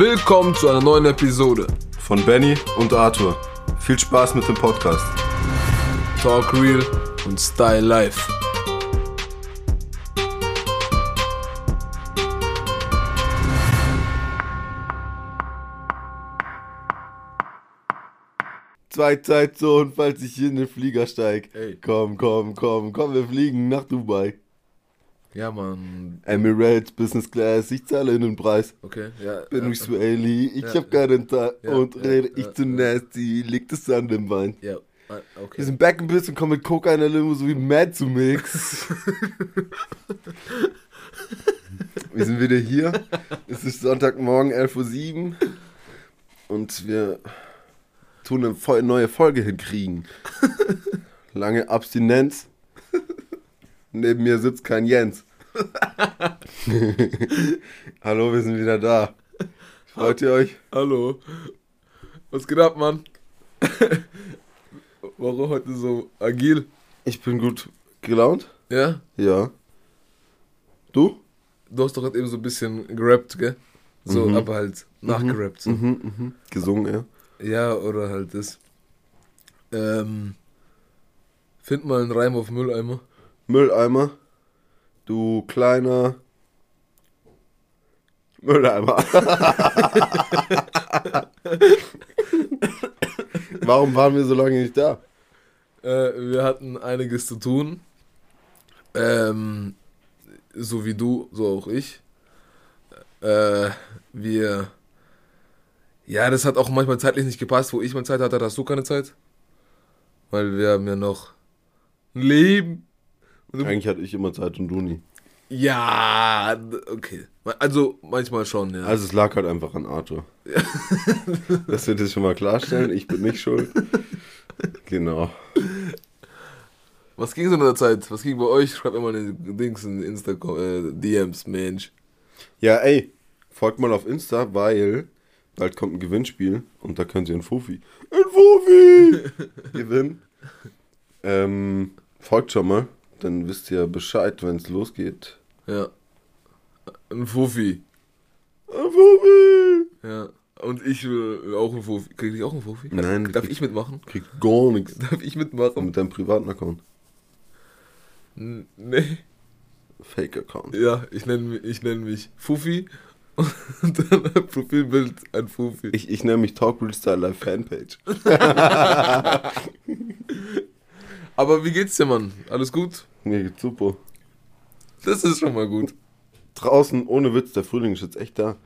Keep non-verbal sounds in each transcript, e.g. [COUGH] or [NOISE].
Willkommen zu einer neuen Episode von Benny und Arthur. Viel Spaß mit dem Podcast. Talk Real und Style Life. Zwei Zeitzonen, falls ich in den Flieger steig. Ey. Komm, komm, komm, komm, wir fliegen nach Dubai. Ja, Mann. Emirates, Business Class, ich zahle den Preis. Okay, ja. Bin ja, ich Swahili, ich Ja. hab keinen Tag Ja, und rede ich zu nasty, liegt es an dem Wein. Ja, ah, Wir okay. sind back ein bisschen, kommen mit Coca in der Limo sowie Mad zu Mix. [LAUGHS] wir sind wieder hier. Es ist Sonntagmorgen, 11.07 Uhr. Und wir tun eine neue Folge hinkriegen. [LAUGHS] Lange Abstinenz. Neben mir sitzt kein Jens. [LAUGHS] Hallo, wir sind wieder da. Freut ihr euch? Hallo. Was geht ab, Mann? [LAUGHS] Warum heute so agil? Ich bin gut gelaunt. Ja? Ja. Du? Du hast doch gerade eben so ein bisschen gerappt, gell? So, Mhm. aber halt nachgerappt. So. Mhm, mhm. Gesungen, ja. Ja, oder halt das. Ähm, find mal einen Reim auf Mülleimer. Mülleimer. Du kleiner Mülleimer. [LAUGHS] Warum waren wir so lange nicht da? Äh, wir hatten einiges zu tun. Ähm, so wie du, so auch ich. Äh, wir. Ja, das hat auch manchmal zeitlich nicht gepasst. Wo ich mal Zeit hatte, hast du keine Zeit. Weil wir haben ja noch ein Leben. Du- Eigentlich hatte ich immer Zeit und du nie. Ja, okay. Also manchmal schon, ja. Also es lag halt einfach an Arthur. [LAUGHS] Das wird jetzt schon mal klarstellen. Ich bin nicht schuld. Genau. Was ging so in der Zeit? Was ging bei euch? Schreibt mir mal in den Dings in Insta äh, DMs, Mensch. Ja, ey, folgt mal auf Insta, weil bald kommt ein Gewinnspiel und da könnt ihr ein Fufi. Ein Fufi! [LAUGHS] gewinnen. Ähm, folgt schon mal, dann wisst ihr Bescheid, wenn es losgeht. Ja. Ein Fuffi. Ein Fufi! Ja. Und ich will auch ein Fuffi. Krieg ich auch ein Fuffi? Nein, Darf krieg- ich mitmachen? Kriegt gar nichts. [LAUGHS] Darf ich mitmachen? Mit deinem privaten Account. N- Nee. Fake-Account. Ja, ich nenne mich, ich nenn mich Fuffi. [LAUGHS] Und dann ein Profilbild ein Fuffi. Ich, ich nenne mich Talk Real Style Live Fanpage. [LAUGHS] Aber wie geht's dir, Mann? Alles gut? Mir geht's super. Das ist schon mal gut. Draußen, ohne Witz, der Frühling ist jetzt echt da.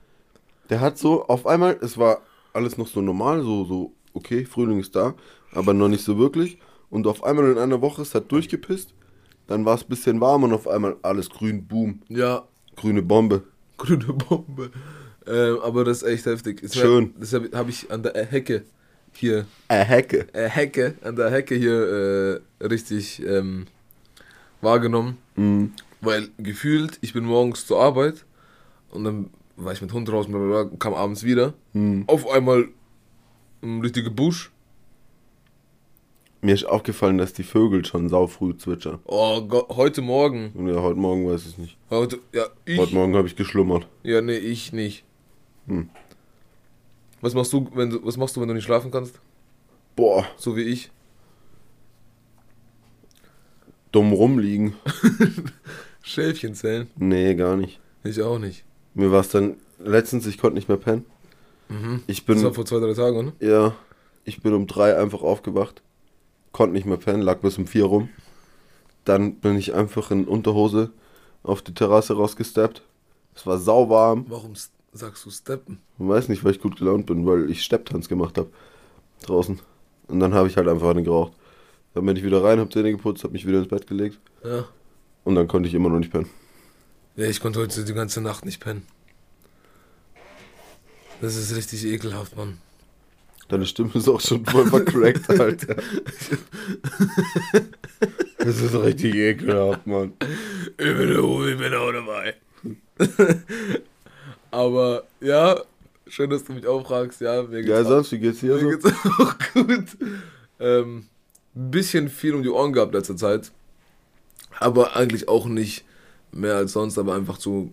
Der hat so, auf einmal, es war alles noch so normal, so, so, okay, Frühling ist da, aber noch nicht so wirklich. Und auf einmal in einer Woche, es hat durchgepisst, dann war es ein bisschen warm und auf einmal alles grün, boom, Ja, grüne Bombe. grüne Bombe. Ähm, aber das ist echt heftig. Ist Schön. Das habe hab ich an der Hecke hier Äh, Hecke. äh, Hecke, an der Hecke hier äh, richtig ähm, wahrgenommen. Mhm. Weil gefühlt, ich bin morgens zur Arbeit und dann war ich mit Hund draußen, bla, kam abends wieder. Mhm. Auf einmal ein richtiger Busch. Mir ist aufgefallen, dass die Vögel schon saufrüh zwitschern. Oh Gott, heute Morgen. Ja, heute Morgen weiß ich nicht. Heute, ja, ich. Heute Morgen habe ich geschlummert. Ja, nee, ich nicht. Hm. Was machst du, wenn du, was machst du, wenn du nicht schlafen kannst? Boah, So wie ich. Dumm rumliegen. [LAUGHS] Schäfchen zählen? Nee, gar nicht. Ich auch nicht. Mir war es dann letztens, ich konnte nicht mehr pennen. Mhm. Ich bin, Das war vor zwei, drei Tagen, oder? ja, ich bin um drei einfach aufgewacht. Konnte nicht mehr pennen, lag bis um vier rum. Dann bin ich einfach in Unterhose auf die Terrasse rausgesteppt. Es war sauwarm. Warum sagst du steppen? Ich weiß nicht, weil ich gut gelaunt bin, weil ich Stepptanz gemacht habe. Draußen. Und dann habe ich halt einfach eine geraucht. Dann bin ich wieder rein, habe Zähne geputzt, habe mich wieder ins Bett gelegt. Ja. Und dann konnte ich immer noch nicht pennen. Ja, ich konnte heute die ganze Nacht nicht pennen. Das ist richtig ekelhaft, Mann. Deine Stimme ist auch schon voll vercrackt, [LAUGHS] Alter. Das ist richtig ekelhaft, Mann. Ich bin, ich bin auch dabei. [LAUGHS] Aber ja, schön, dass du mich auch fragst. Ja, mir geht's, Ja, sonst, wie geht's dir mir so? geht's [LAUGHS] auch gut. Ähm, ein bisschen viel um die Ohren gehabt letzter Zeit. Aber eigentlich auch nicht mehr als sonst, aber einfach zu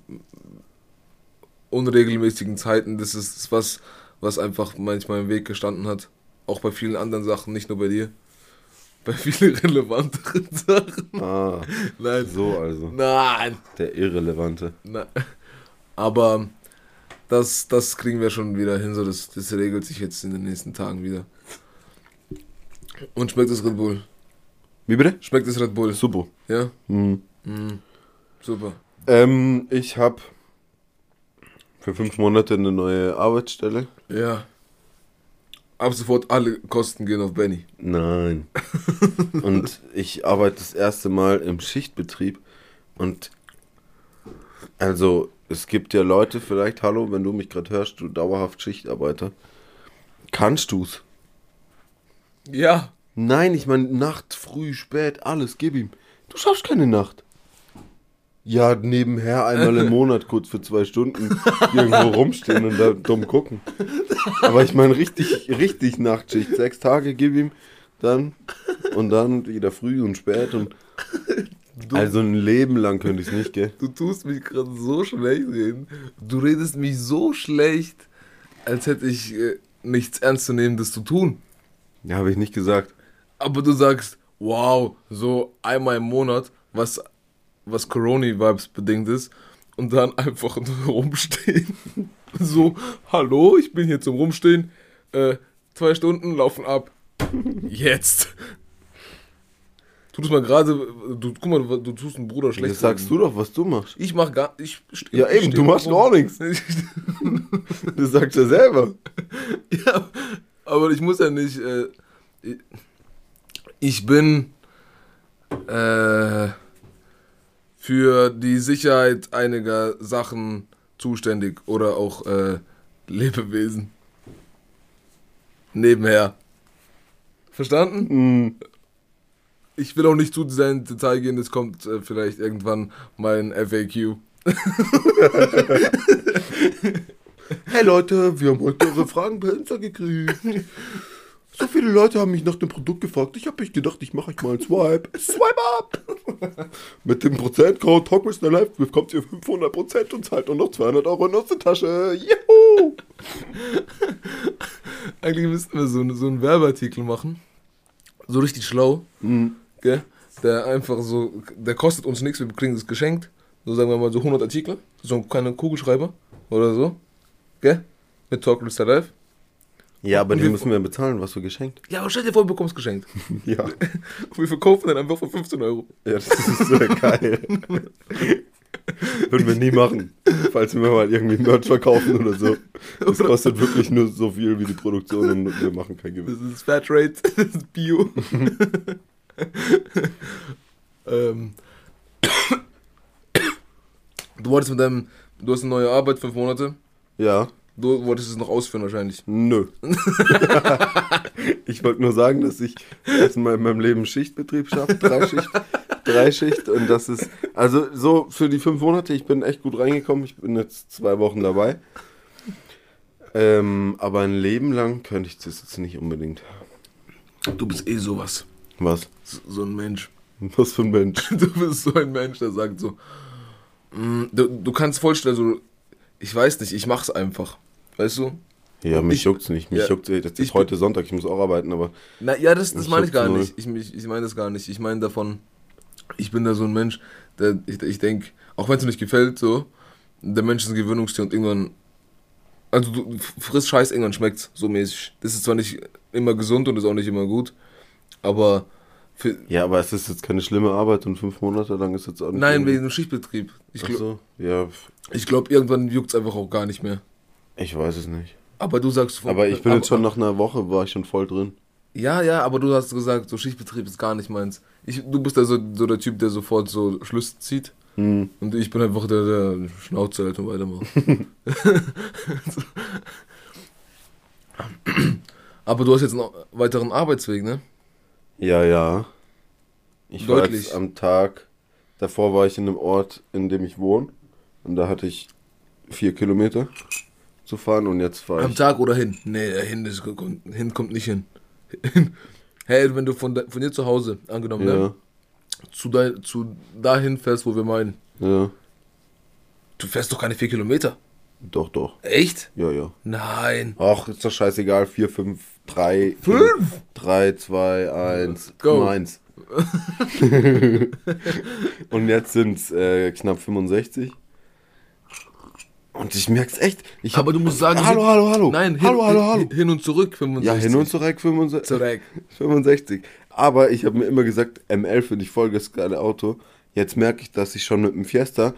unregelmäßigen Zeiten, das ist was, was einfach manchmal im Weg gestanden hat. Auch bei vielen anderen Sachen, nicht nur bei dir. [LAUGHS] Bei vielen relevanteren [LAUGHS] Sachen. Ah, Nein. so also. Nein. Der Irrelevante. Na, aber das, das kriegen wir schon wieder hin, so das, das regelt sich jetzt in den nächsten Tagen wieder. Und schmeckt das Red Bull? Wie bitte? Schmeckt das Red Bull? Super. Ja? Mhm. Mhm. Super. Ähm, ich habe für fünf Monate eine neue Arbeitsstelle. Ja. Ab sofort alle Kosten gehen auf Benny. Nein. [LAUGHS] und ich arbeite das erste Mal im Schichtbetrieb. Und also, es gibt ja Leute, vielleicht, hallo, wenn du mich gerade hörst, du dauerhaft Schichtarbeiter. Kannst du's? Ja. Nein, ich meine Nacht, früh, spät, alles, gib ihm. Du schaffst keine Nacht. Ja, nebenher einmal im [LAUGHS] Monat kurz für zwei Stunden irgendwo rumstehen und da dumm gucken. Aber ich meine richtig, richtig Nachtschicht. Sechs Tage gib ihm, dann und dann wieder früh und spät und also ein Leben lang könnte ich es nicht, gell? Du tust mich gerade so schlecht reden. Du redest mich so schlecht, als hätte ich äh, nichts Ernstzunehmendes zu tun. Ja, habe ich nicht gesagt. Aber du sagst, wow, so einmal im Monat, was, was Corona-Vibes bedingt ist, und dann [LAUGHS] einfach nur rumstehen. [LAUGHS] So, hallo, ich bin hier zum Rumstehen. Äh, zwei Stunden laufen ab. Jetzt. Tu das mal gerade, du, guck mal, du tust einen Bruder schlecht. Jetzt sagst du doch, was du machst. Ich mach gar, ich steh- Ja, eben, steh du machst gar nichts. Du sagst ja selber. Ja, aber ich muss ja nicht. Äh, ich- bin äh, für die Sicherheit einiger Sachen zuständig oder auch äh, Lebewesen. Nebenher. Verstanden? Hm. Ich will auch nicht zu sehr ins Detail gehen, es kommt äh, vielleicht irgendwann mein FAQ. [LAUGHS] Hey Leute, wir haben heute eure Fragen per Insta gekriegt. So viele Leute haben mich nach dem Produkt gefragt. Ich habe mich gedacht, ich mache euch mal einen Swipe. Swipe up! Mit dem Prozentcode Talkmeister Live bekommt ihr 500% und zahlt nur noch 200 Euro in unsere Tasche. Juhu! Eigentlich müssten wir so, so einen Werbeartikel machen. So richtig schlau. Mhm. Gell? Der einfach so, der kostet uns nichts, wir kriegen das geschenkt. So sagen wir mal so 100 Artikel. So ein kleiner Kugelschreiber oder so. Gell? Mit Talk List Live. Ja, aber Und die wir- müssen wir bezahlen, was wir geschenkt. Ja, aber stell dir vor, du bekommst geschenkt. [LAUGHS] Ja. Und wir verkaufen dann einfach für 15 Euro. Ja, das ist so geil. Würden wir nie machen. Falls wir mal irgendwie Merch verkaufen oder so. Das kostet wirklich nur so viel wie die Produktion und wir machen kein Gewinn. Das ist Fairtrade, [LAUGHS] das ist Bio. [LAUGHS] ähm. Du wolltest mit deinem, du hast eine neue Arbeit, fünf Monate. Ja. Du wolltest es noch ausführen wahrscheinlich. Nö. [LAUGHS] ich wollte nur sagen, dass ich erstmal in meinem Leben Schichtbetrieb schaffe, Dreischicht, Dreischicht und das ist, also so für die fünf Monate, ich bin echt gut reingekommen, ich bin jetzt zwei Wochen dabei. Ähm, aber ein Leben lang könnte ich das jetzt nicht unbedingt. Du bist eh sowas. Was? So, so ein Mensch. Was für ein Mensch. [LAUGHS] Du bist so ein Mensch, der sagt so, mm, du, du kannst voll schnell so, ich weiß nicht, ich mach's einfach. Weißt du? Ja, mich Ich- juckt's nicht. Mich ja, juckt's, das ist heute Sonntag, ich muss auch arbeiten, aber Na, ja, das, das meine ich gar nicht. Ich, ich, ich meine das gar nicht. Ich meine davon, ich bin da so ein Mensch, der, ich, ich denke, auch wenn es mir nicht gefällt, so, der Mensch ist ein Gewöhnungstier und irgendwann, also du frisst Scheiß, irgendwann schmeckt's, so mäßig. Das ist zwar nicht immer gesund und ist auch nicht immer gut, aber für, ja, aber es ist jetzt keine schlimme Arbeit und fünf Monate lang ist jetzt auch nicht. nein, wegen dem Schichtbetrieb. Ich Ach glaube, so, ja, ich glaub, irgendwann juckt's einfach auch gar nicht mehr. ich weiß es nicht. Aber du sagst... Aber ich bin jetzt schon nach einer Woche, war ich schon voll drin. Ja, ja, aber du hast gesagt, so Schichtbetrieb ist gar nicht meins. Ich, du bist da so, so der Typ, der sofort so Schlüsse zieht. Hm. Und ich bin einfach der, der Schnauze halt und weitermacht. [LAUGHS] [LAUGHS] aber du hast jetzt einen weiteren Arbeitsweg, ne? Ja, ja. Ich war Deutlich. jetzt am Tag, davor war ich in einem Ort, in dem ich wohne. Und da hatte ich vier Kilometer zu fahren und jetzt fahre Am ich. Tag oder hin? Nee, hin, ist, hin kommt nicht hin. [LAUGHS] hey, wenn du von, de- von dir zu Hause, angenommen, Ja, ne? Zu, dein, zu dahin fährst, wo wir meinen. ja. Du fährst doch keine vier Kilometer. Doch, doch. Echt? Ja, ja. Nein. Ach, ist doch scheißegal. 4, 5, 3, Fünf? 3, 2, 1, Go. 1. [LAUGHS] Und jetzt sind es äh, knapp 65. Und ich merk's echt. Ich Aber du musst sagen. Hallo, hallo, hallo. Nein, hin, hallo, hallo, hallo. hin, und zurück 65. Ja, hin und zurück 65. zurück. [LAUGHS] 65. Aber ich habe mir immer gesagt, M11 finde ich voll das geile Auto. Jetzt merke ich, dass ich schon mit dem Fiesta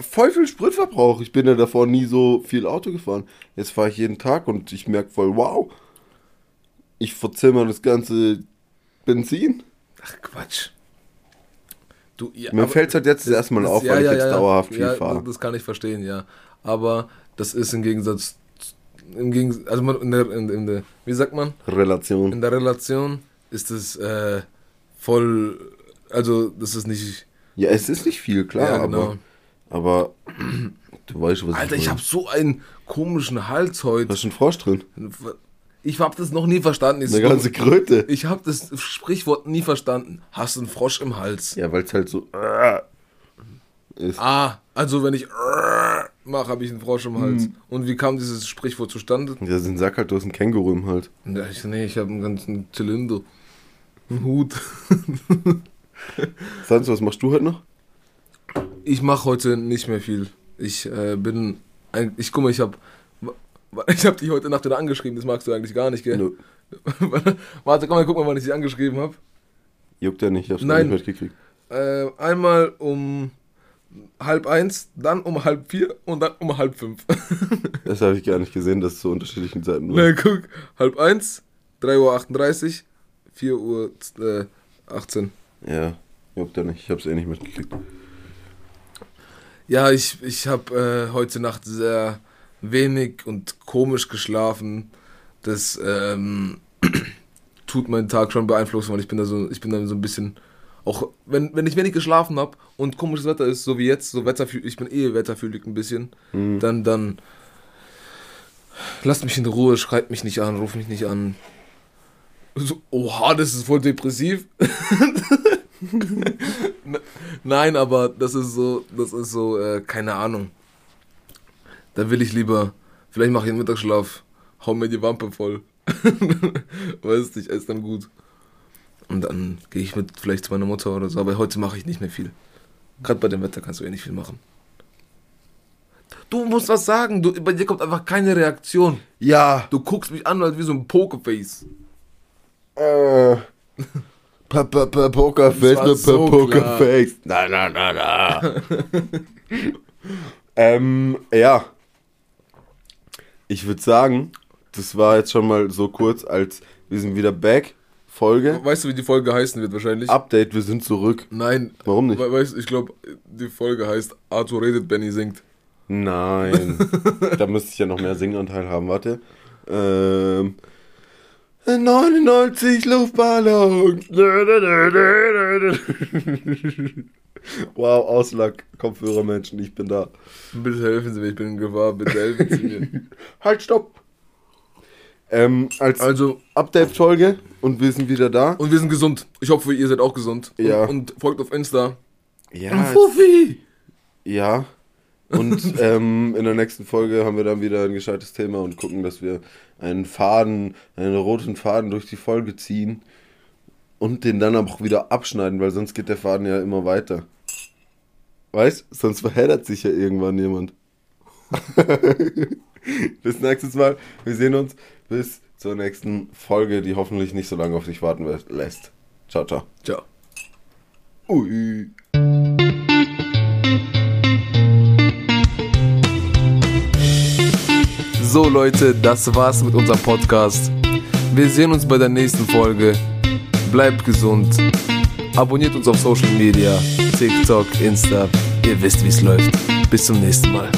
voll viel Sprit verbrauche. Ich bin ja davor nie so viel Auto gefahren. Jetzt fahre ich jeden Tag und ich merke voll, wow, ich verzimmer das ganze Benzin. Ach Quatsch. Du, ja, Mir fällt es halt jetzt das- erstmal das- auf, ja, weil ich ja, jetzt ja, ja. dauerhaft viel ja, fahre. Das kann ich verstehen, ja. Aber das ist im Gegensatz, im Gegensatz, also man, in der, in, in der, wie sagt man? Relation. In der Relation ist es äh, voll, also das ist nicht, Ja, es ist nicht viel, klar, genau. aber, aber [CLEARS THROAT] du weißt, was Alter, ich ich habe so einen komischen Hals heute. Hast du einen Frosch drin? Ich habe das noch nie verstanden. Ich, Eine ganze Kröte. ich habe das Sprichwort nie verstanden. Hast du einen Frosch im Hals? Ja, weil es halt so äh, ist. Ah, also wenn ich mache, habe ich einen Frosch im Hals. Und wie kam dieses Sprichwort zustande? Ja, sind Sack halt, du hast ein Känguru im Halt. Ja, ich, nee, ich habe einen ganzen Zylinder. Einen Hut. Sonst, was machst du heute noch? Ich mache heute nicht mehr viel. Ich äh, bin, ich guck mal, ich habe, [LAUGHS] ich habe dich heute Nacht wieder angeschrieben. Das magst du eigentlich gar nicht, gell? Nö. [LAUGHS] Warte, komm mal, guck mal, wann ich dich angeschrieben habe. Juckt ja nicht, ich hab's Nein. nicht mitgekriegt. Äh, einmal um halb eins, dann um halb vier und dann um halb fünf. [LAUGHS] Das habe ich gar nicht gesehen, dass es zu unterschiedlichen Zeiten war. Na, guck, halb eins, 3.38 Uhr, 4 Uhr äh, 18. Ja, juckt ja nicht, ich hab's eh nicht mitgekriegt. Ja, ich, ich habe äh, heute Nacht sehr wenig und komisch geschlafen. Das ähm, [CLEARS THROAT] tut meinen Tag schon beeinflussen, weil ich bin da so, ich bin da so ein bisschen, auch wenn, wenn ich wenig geschlafen habe und komisches Wetter ist, so wie jetzt, so wetterfühlig, ich bin eh wetterfühlig ein bisschen, Hm. dann, dann lasst mich in Ruhe, schreibt mich nicht an, ruft mich nicht an. So, oha, das ist voll depressiv. [LAUGHS] [LAUGHS] Nein, aber das ist so, das ist so, äh, keine Ahnung. Da will ich lieber, vielleicht mache ich einen Mittagsschlaf, hau mir die Wampe voll. [LAUGHS] weißt du, ich esse dann gut. Und dann gehe ich mit vielleicht zu meiner Mutter oder so, aber heute mache ich nicht mehr viel. Gerade bei dem Wetter kannst du eh nicht viel machen. Du musst was sagen, du, bei dir kommt einfach keine Reaktion. Ja, Du guckst mich an, als wie so ein Pokerface. äh. Pokerface, war ne, so Pokerface. Na, na, na, na. [LAUGHS] ähm, ja. Ich würde sagen, das war jetzt schon mal so kurz, als wir sind wieder back. Folge. Weißt du, wie die Folge heißen wird wahrscheinlich? Update, wir sind zurück. Nein. Warum nicht? We weißt, ich glaube, die Folge heißt Arthur redet, Benny singt. Nein. [LAUGHS] da müsste ich ja noch mehr Singanteil haben. Warte. Ähm. 99 Luftballons. wow, Auslack. Kopfhörermenschen, ich bin da. Bitte helfen Sie mir, ich bin in Gefahr, bitte helfen Sie mir. [LAUGHS] Halt, stopp. Ähm, als Also, Update-Folge und wir sind wieder da. und wir sind gesund. Ich hoffe, ihr seid auch gesund. Und, Ja. und folgt auf Insta. Ja, Fuffi! ja. Und [LAUGHS] ähm, in der nächsten Folge haben wir dann wieder ein gescheites Thema und gucken, dass wir einen Faden, einen roten Faden durch die Folge ziehen und den dann aber auch wieder abschneiden, weil sonst geht der Faden ja immer weiter. Weißt? Sonst verheddert sich ja irgendwann jemand. [LAUGHS] Bis nächstes Mal. Wir sehen uns. Bis zur nächsten Folge, die hoffentlich nicht so lange auf sich warten lässt. Ciao, ciao. Ciao. Ui. So Leute, das war's mit unserem Podcast. Wir sehen uns bei der nächsten Folge. Bleibt gesund. Abonniert uns auf Social Media, TikTok, Insta. Ihr wisst, wie es läuft. Bis zum nächsten Mal.